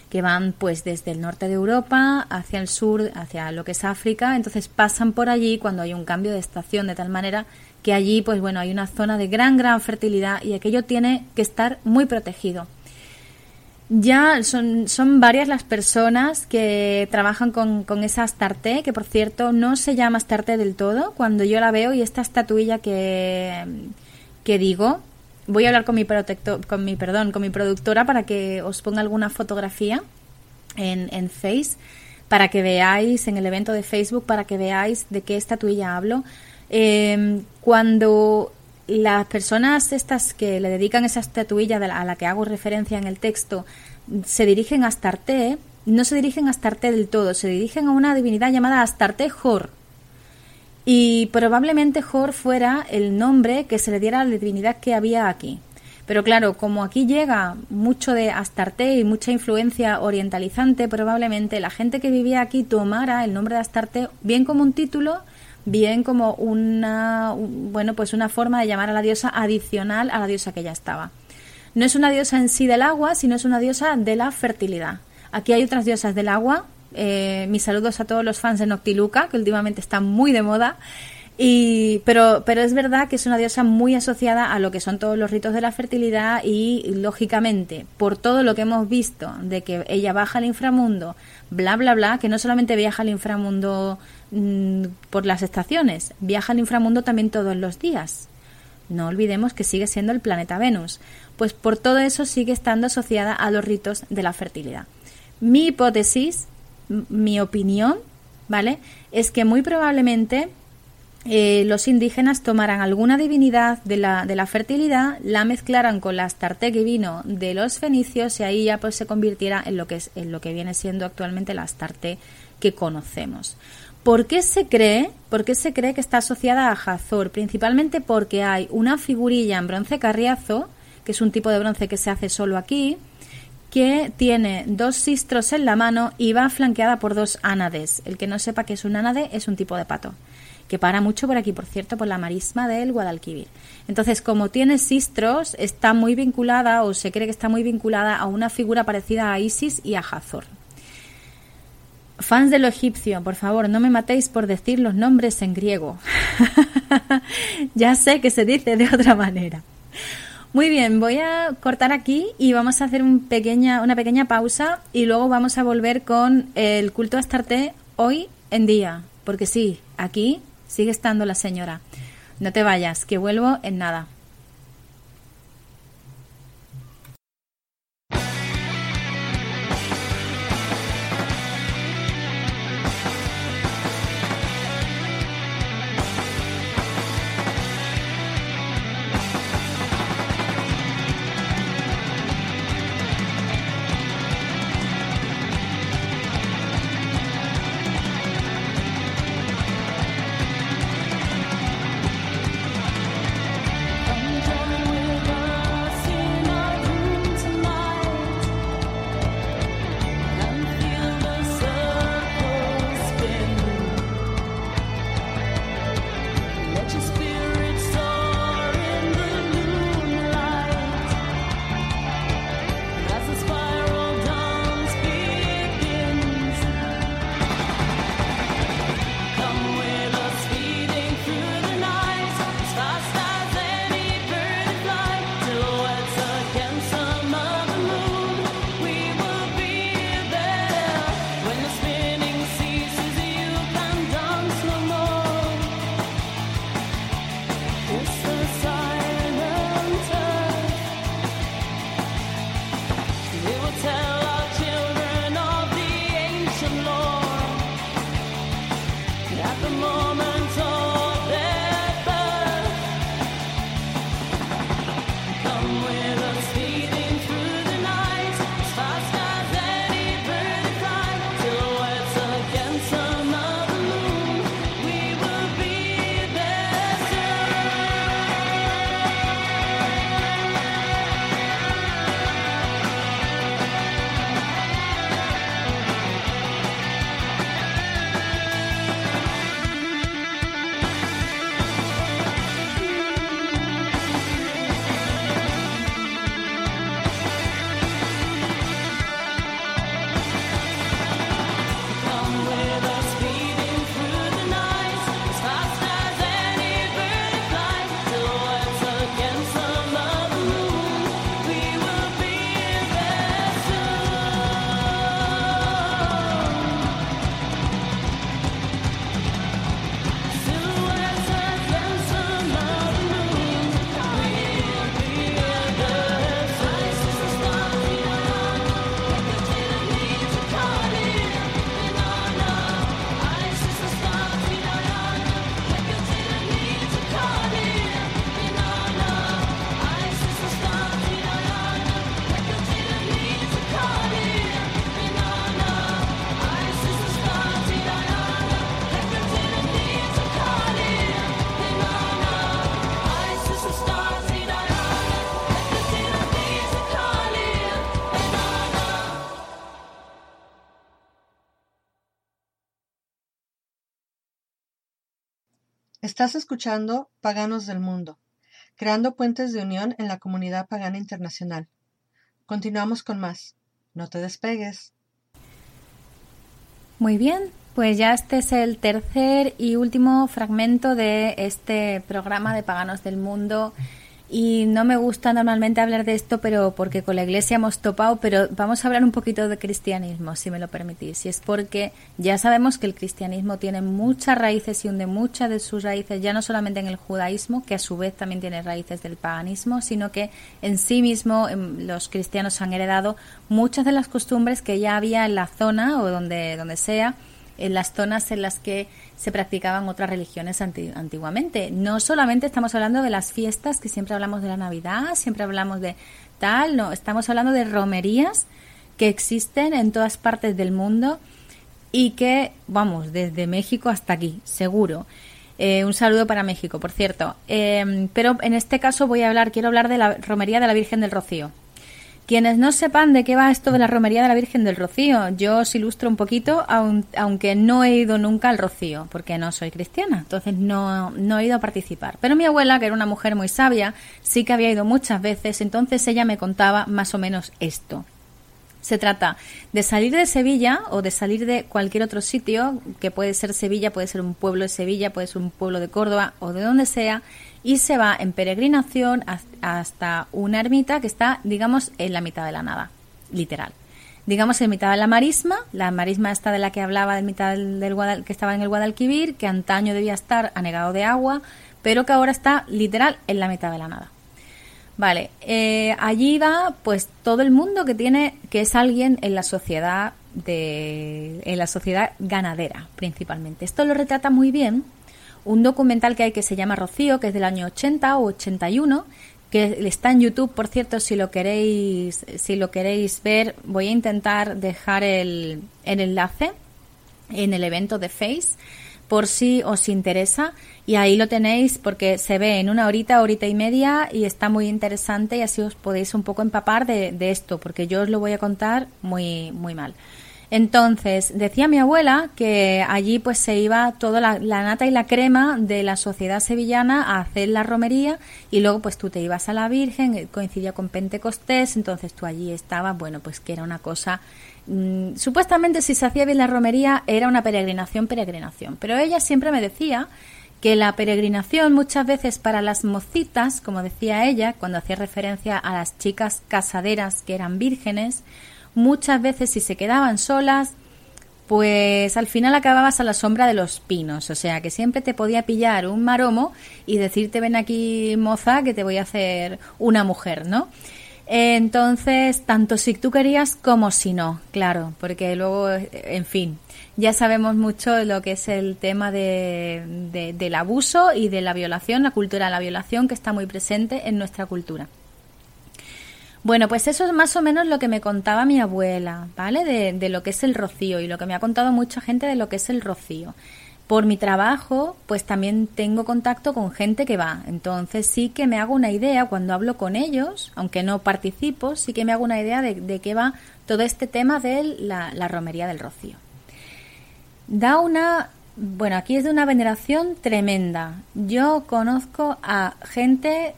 que van pues desde el norte de Europa hacia el sur, hacia lo que es África, entonces pasan por allí cuando hay un cambio de estación de tal manera que allí pues bueno, hay una zona de gran gran fertilidad y aquello tiene que estar muy protegido. Ya son, son varias las personas que trabajan con, con esa Astarte, que por cierto no se llama Astarte del todo. Cuando yo la veo y esta estatuilla que, que digo, voy a hablar con mi, protector, con mi, perdón, con mi productora para que os ponga alguna fotografía en, en Face para que veáis, en el evento de Facebook, para que veáis de qué estatuilla hablo. Em, cuando las personas estas que le dedican esa estatuilla a la que hago referencia en el texto se dirigen a Astarte, no se dirigen a Astarte del todo, se dirigen a una divinidad llamada Astarte Hor. Y probablemente Hor fuera el nombre que se le diera a la divinidad que había aquí. Pero claro, como aquí llega mucho de Astarte y mucha influencia orientalizante, probablemente la gente que vivía aquí tomara el nombre de Astarte bien como un título, bien como una bueno, pues una forma de llamar a la diosa adicional a la diosa que ya estaba. No es una diosa en sí del agua, sino es una diosa de la fertilidad. Aquí hay otras diosas del agua. Eh, mis saludos a todos los fans de Noctiluca, que últimamente están muy de moda. Y, pero, pero es verdad que es una diosa muy asociada a lo que son todos los ritos de la fertilidad y, lógicamente, por todo lo que hemos visto de que ella baja al inframundo, bla, bla, bla, que no solamente viaja al inframundo mm, por las estaciones, viaja al inframundo también todos los días. No olvidemos que sigue siendo el planeta Venus. Pues por todo eso sigue estando asociada a los ritos de la fertilidad. Mi hipótesis, mi opinión, ¿vale? Es que muy probablemente eh, los indígenas tomaran alguna divinidad de la, de la fertilidad, la mezclaran con la Astarte que vino de los fenicios y ahí ya pues se convirtiera en lo que, es, en lo que viene siendo actualmente la Astarte que conocemos. ¿Por qué se cree? ¿Por qué se cree que está asociada a Hazor? Principalmente porque hay una figurilla en bronce carriazo, que es un tipo de bronce que se hace solo aquí, que tiene dos sistros en la mano y va flanqueada por dos ánades. El que no sepa que es un ánade es un tipo de pato que para mucho por aquí, por cierto, por la marisma del Guadalquivir. Entonces, como tiene sistros, está muy vinculada, o se cree que está muy vinculada a una figura parecida a Isis y a Hazor. Fans de lo egipcio, por favor, no me matéis por decir los nombres en griego. ya sé que se dice de otra manera. Muy bien, voy a cortar aquí y vamos a hacer una pequeña pausa y luego vamos a volver con el culto a Astarte hoy en día. Porque sí, aquí Sigue estando la señora. No te vayas, que vuelvo en nada. Estás escuchando Paganos del Mundo, creando puentes de unión en la comunidad pagana internacional. Continuamos con más. No te despegues. Muy bien, pues ya este es el tercer y último fragmento de este programa de Paganos del Mundo y no me gusta normalmente hablar de esto, pero porque con la iglesia hemos topado, pero vamos a hablar un poquito de cristianismo, si me lo permitís. Y es porque ya sabemos que el cristianismo tiene muchas raíces y hunde muchas de sus raíces, ya no solamente en el judaísmo, que a su vez también tiene raíces del paganismo, sino que en sí mismo em, los cristianos han heredado muchas de las costumbres que ya había en la zona o donde, donde sea en las zonas en las que se practicaban otras religiones antiguamente. No solamente estamos hablando de las fiestas, que siempre hablamos de la Navidad, siempre hablamos de tal, no, estamos hablando de romerías que existen en todas partes del mundo y que, vamos, desde México hasta aquí, seguro. Eh, un saludo para México, por cierto. Eh, pero en este caso voy a hablar, quiero hablar de la romería de la Virgen del Rocío. Quienes no sepan de qué va esto de la romería de la Virgen del Rocío, yo os ilustro un poquito, aunque no he ido nunca al Rocío, porque no soy cristiana, entonces no, no he ido a participar. Pero mi abuela, que era una mujer muy sabia, sí que había ido muchas veces, entonces ella me contaba más o menos esto. Se trata de salir de Sevilla o de salir de cualquier otro sitio, que puede ser Sevilla, puede ser un pueblo de Sevilla, puede ser un pueblo de Córdoba o de donde sea, y se va en peregrinación hasta una ermita que está, digamos, en la mitad de la nada, literal. Digamos en mitad de la marisma, la marisma está de la que hablaba, de mitad del, que estaba en el Guadalquivir, que antaño debía estar anegado de agua, pero que ahora está literal en la mitad de la nada. Vale, eh, allí va pues todo el mundo que tiene, que es alguien en la sociedad de, en la sociedad ganadera principalmente. Esto lo retrata muy bien un documental que hay que se llama Rocío, que es del año 80 o 81, que está en YouTube, por cierto, si lo queréis, si lo queréis ver, voy a intentar dejar el, el enlace en el evento de Face por si os interesa y ahí lo tenéis porque se ve en una horita, horita y media y está muy interesante y así os podéis un poco empapar de, de esto porque yo os lo voy a contar muy, muy mal. Entonces, decía mi abuela que allí pues se iba toda la, nata y la crema de la sociedad sevillana a hacer la romería y luego pues tú te ibas a la Virgen, eh, coincidía con Pentecostés, entonces tú allí estabas, bueno, pues que era una cosa... Mm, supuestamente si se hacía bien la romería era una peregrinación, peregrinación, pero ella siempre me decía que la peregrinación muchas veces para las mocitas, como decía ella, cuando hacía referencia a las chicas casaderas que eran vírgenes, muchas veces si se quedaban solas, pues al final acababas a la sombra de los pinos, o sea que siempre te podía pillar un maromo y decirte ven aquí moza que te voy a hacer una mujer, ¿no? Entonces, tanto si tú querías como si no, claro, porque luego, en fin, ya sabemos mucho de lo que es el tema de, del abuso y de la violación, la cultura de la violación que está muy presente en nuestra cultura. Bueno, pues eso es más o menos lo que me contaba mi abuela, ¿vale? De, lo que es el rocío y lo que me ha contado mucha gente de lo que es el rocío. Por mi trabajo, pues también tengo contacto con gente que va. Entonces sí que me hago una idea cuando hablo con ellos, aunque no participo, sí que me hago una idea de, qué va todo este tema de la, la romería del rocío. Da una bueno, aquí es de una veneración tremenda. Yo conozco a gente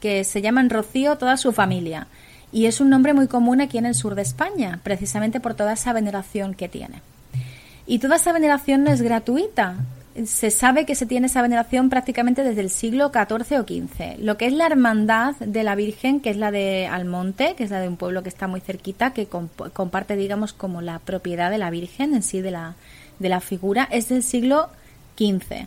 que se llaman Rocío toda su familia. Y es un nombre muy común aquí en el sur de España, precisamente por toda esa veneración que tiene. Y toda esa veneración no es gratuita. Se sabe que se tiene esa veneración prácticamente desde el siglo XIV o XV. Lo que es la hermandad de la Virgen, que es la de Almonte, que es la de un pueblo que está muy cerquita, que comparte, digamos, como la propiedad de la Virgen en sí de la, de la figura, es del siglo XV.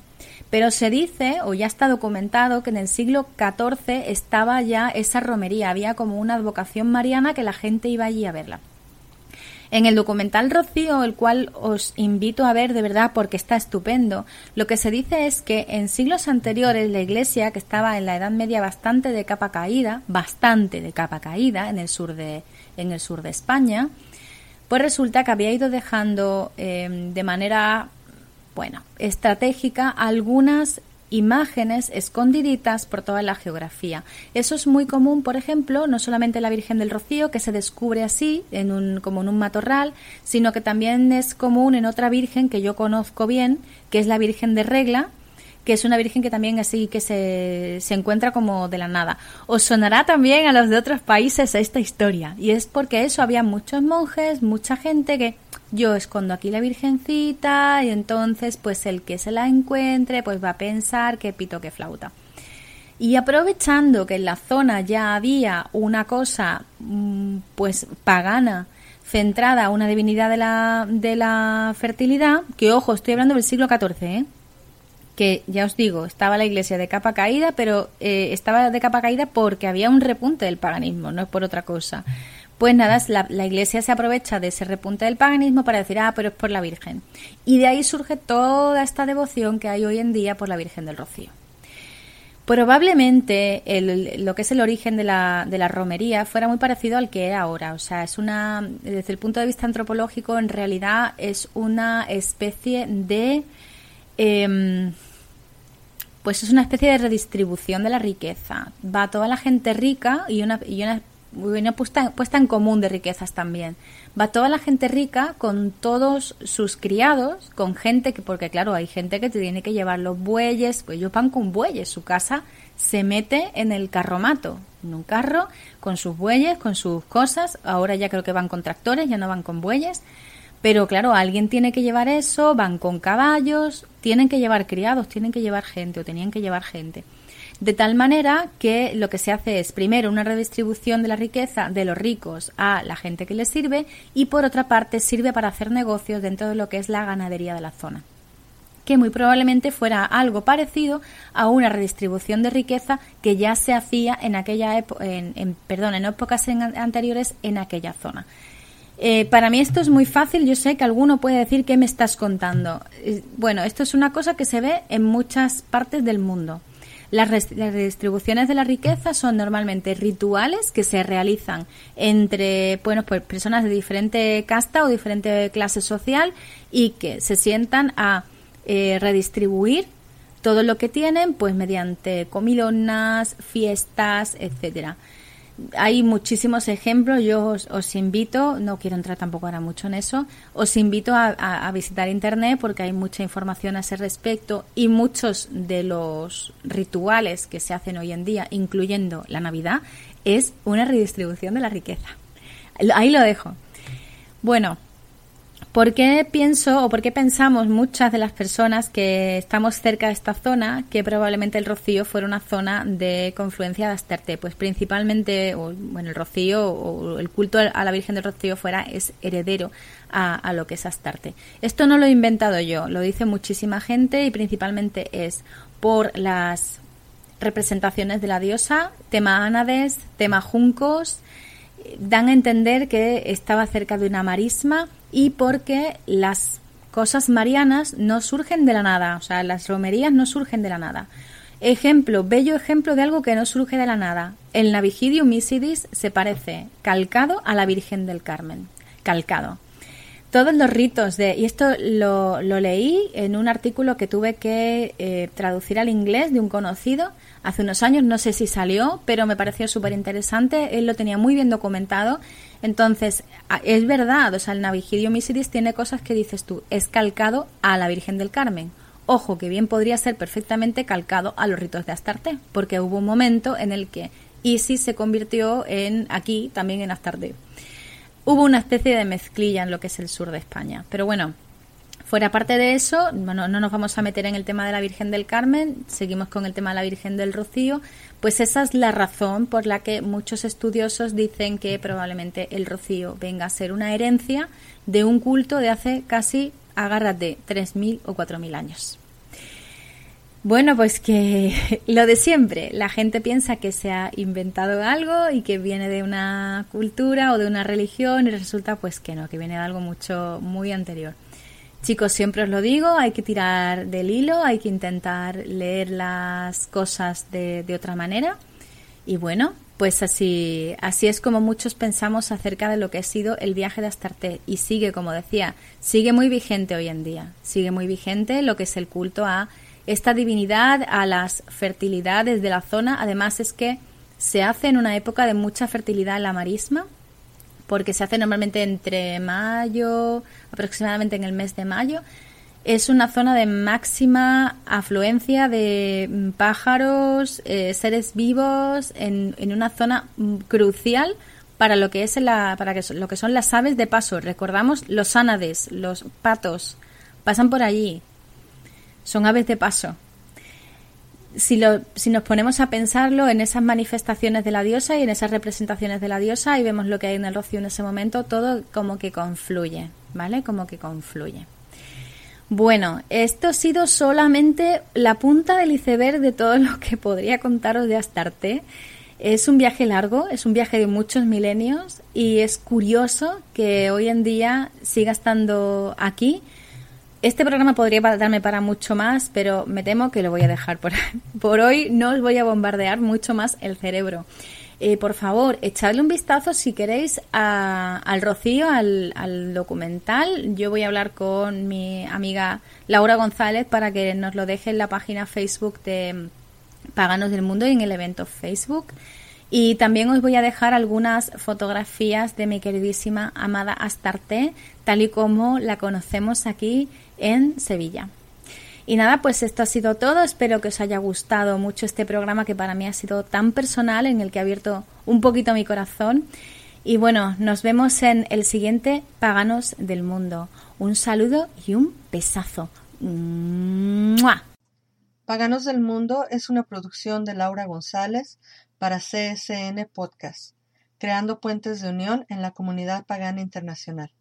Pero se dice, o ya está documentado, que en el siglo XIV estaba ya esa romería, había como una advocación mariana que la gente iba allí a verla. En el documental Rocío, el cual os invito a ver de verdad porque está estupendo, lo que se dice es que en siglos anteriores la iglesia, que estaba en la Edad Media bastante de capa caída, bastante de capa caída en el sur de, en el sur de España, pues resulta que había ido dejando eh, de manera bueno, estratégica algunas imágenes escondiditas por toda la geografía. Eso es muy común, por ejemplo, no solamente la Virgen del Rocío, que se descubre así, en un, como en un matorral, sino que también es común en otra Virgen que yo conozco bien, que es la Virgen de Regla, que es una virgen que también así que se, se encuentra como de la nada. Os sonará también a los de otros países esta historia, y es porque eso había muchos monjes, mucha gente que yo escondo aquí la virgencita y entonces pues el que se la encuentre pues va a pensar que pito que flauta. Y aprovechando que en la zona ya había una cosa mm, pues pagana centrada a una divinidad de la, de la fertilidad, que ojo, estoy hablando del siglo XIV, ¿eh? que ya os digo, estaba la iglesia de capa caída, pero eh, estaba de capa caída porque había un repunte del paganismo, no es por otra cosa. Pues nada, la, la, iglesia se aprovecha de ese repunte del paganismo para decir, ah, pero es por la Virgen. Y de ahí surge toda esta devoción que hay hoy en día por la Virgen del Rocío. Probablemente lo que es el origen de la, de romería fuera muy parecido al que era ahora. O sea, es una, desde el punto de vista antropológico, en realidad es una especie de, eh, pues es una especie de redistribución de la riqueza. Va toda la gente rica y una, y una, una puesta, puesta en común de riquezas también va toda la gente rica con todos sus criados, con gente que, porque claro, hay gente que tiene que llevar los bueyes, pues ellos van con bueyes, su casa se mete en el carromato, en un carro, con sus bueyes, con sus cosas, ahora ya creo que van con tractores, ya no van con bueyes, pero claro, alguien tiene que llevar eso, van con caballos, tienen que llevar criados, tienen que llevar gente o tenían que llevar gente. De tal manera que lo que se hace es primero una redistribución de la riqueza de los ricos a la gente que les sirve y por otra parte sirve para hacer negocios dentro de lo que es la ganadería de la zona que muy probablemente fuera algo parecido a una redistribución de riqueza que ya se hacía en aquella en, perdón, en épocas anteriores en aquella zona. Eh, para mí esto es muy fácil. Yo sé que alguno puede decir qué me estás contando. Eh, bueno, esto es una cosa que se ve en muchas partes del mundo. Las, redistribuciones de la riqueza son normalmente rituales que se realizan entre bueno, pues personas de diferente casta o diferente clase social y que se sientan a eh, redistribuir todo lo que tienen pues mediante comilonas, fiestas, etcétera hay muchísimos ejemplos. Yo os, invito, no quiero entrar tampoco ahora mucho en eso, os invito a, visitar Internet porque hay mucha información a ese respecto y muchos de los rituales que se hacen hoy en día, incluyendo la Navidad, es una redistribución de la riqueza. Ahí lo dejo. Bueno, ¿Por qué pienso o por qué pensamos muchas de las personas que estamos cerca de esta zona que probablemente el Rocío fuera una zona de confluencia de Astarte? Pues principalmente, bueno, el Rocío o el culto a la Virgen del Rocío fuera es heredero a, a lo que es Astarte. Esto no lo he inventado yo, lo dice muchísima gente y principalmente es por las representaciones de la diosa, tema ánades, tema juncos, dan a entender que estaba cerca de una marisma y porque las cosas marianas no surgen de la nada, o sea, las romerías no surgen de la nada. Ejemplo, bello ejemplo de algo que no surge de la nada. El Navigidium Isidis se parece calcado a la Virgen del Carmen. Calcado. Todos los ritos de... Y esto lo, leí en un artículo que tuve que eh, traducir al inglés de un conocido hace unos años, no sé si salió, pero me pareció súper interesante, él lo tenía muy bien documentado, entonces es verdad, o sea, el Navigidio Misidis tiene cosas que dices tú, es calcado a la Virgen del Carmen. Ojo, que bien podría ser perfectamente calcado a los ritos de Astarte, porque hubo un momento en el que Isis se convirtió en aquí también en Astarte. Hubo una especie de mezclilla en lo que es el sur de España, pero bueno, Fuera parte de eso, no nos vamos a meter en el tema de la Virgen del Carmen, seguimos con el tema de la Virgen del Rocío, pues esa es la razón por la que muchos estudiosos dicen que probablemente el Rocío venga a ser una herencia de un culto de hace casi, agárrate, 3.000 o 4.000 años. Bueno, pues que lo de siempre, la gente piensa que se ha inventado algo y que viene de una cultura o de una religión y resulta pues que no, que viene de algo mucho muy anterior. Chicos, siempre os lo digo, hay que tirar del hilo, hay que intentar leer las cosas de, otra manera. Y bueno, pues así, así es como muchos pensamos acerca de lo que ha sido el viaje de Astarte. Y sigue, como decía, sigue muy vigente hoy en día. Sigue muy vigente lo que es el culto a esta divinidad, a las fertilidades de la zona. Además es que se hace en una época de mucha fertilidad la marisma, porque se hace normalmente entre mayo, aproximadamente en el mes de mayo, es una zona de máxima afluencia de mm, pájaros, eh, seres vivos, en, en, una zona mm, crucial para lo que es la, para que, lo que son las aves de paso. Recordamos los ánades, los patos, pasan por allí. Son aves de paso. Si, lo, si nos ponemos a pensarlo en esas manifestaciones de la diosa y en esas representaciones de la diosa y vemos lo que hay en el rocío en ese momento, todo como que confluye, ¿vale? Como que confluye. Bueno, esto ha sido solamente la punta del iceberg de todo lo que podría contaros de Astarte. Es un viaje largo, es un viaje de muchos milenios y es curioso que hoy en día siga estando aquí. Este programa podría darme para mucho más, pero me temo que lo voy a dejar por, por hoy. No os voy a bombardear mucho más el cerebro. Eh, por favor, echadle un vistazo si queréis al Rocío, al, documental. Yo voy a hablar con mi amiga Laura González para que nos lo deje en la página Facebook de Paganos del Mundo y en el evento Facebook. Y también os voy a dejar algunas fotografías de mi queridísima amada Astarte, tal y como la conocemos aquí en Sevilla. Y nada, pues esto ha sido todo. Espero que os haya gustado mucho este programa que para mí ha sido tan personal, en el que ha abierto un poquito mi corazón. Y bueno, nos vemos en el siguiente Paganos del Mundo. Un saludo y un besazo. Paganos del Mundo es una producción de Laura González para CSN Podcast, creando puentes de unión en la comunidad pagana internacional.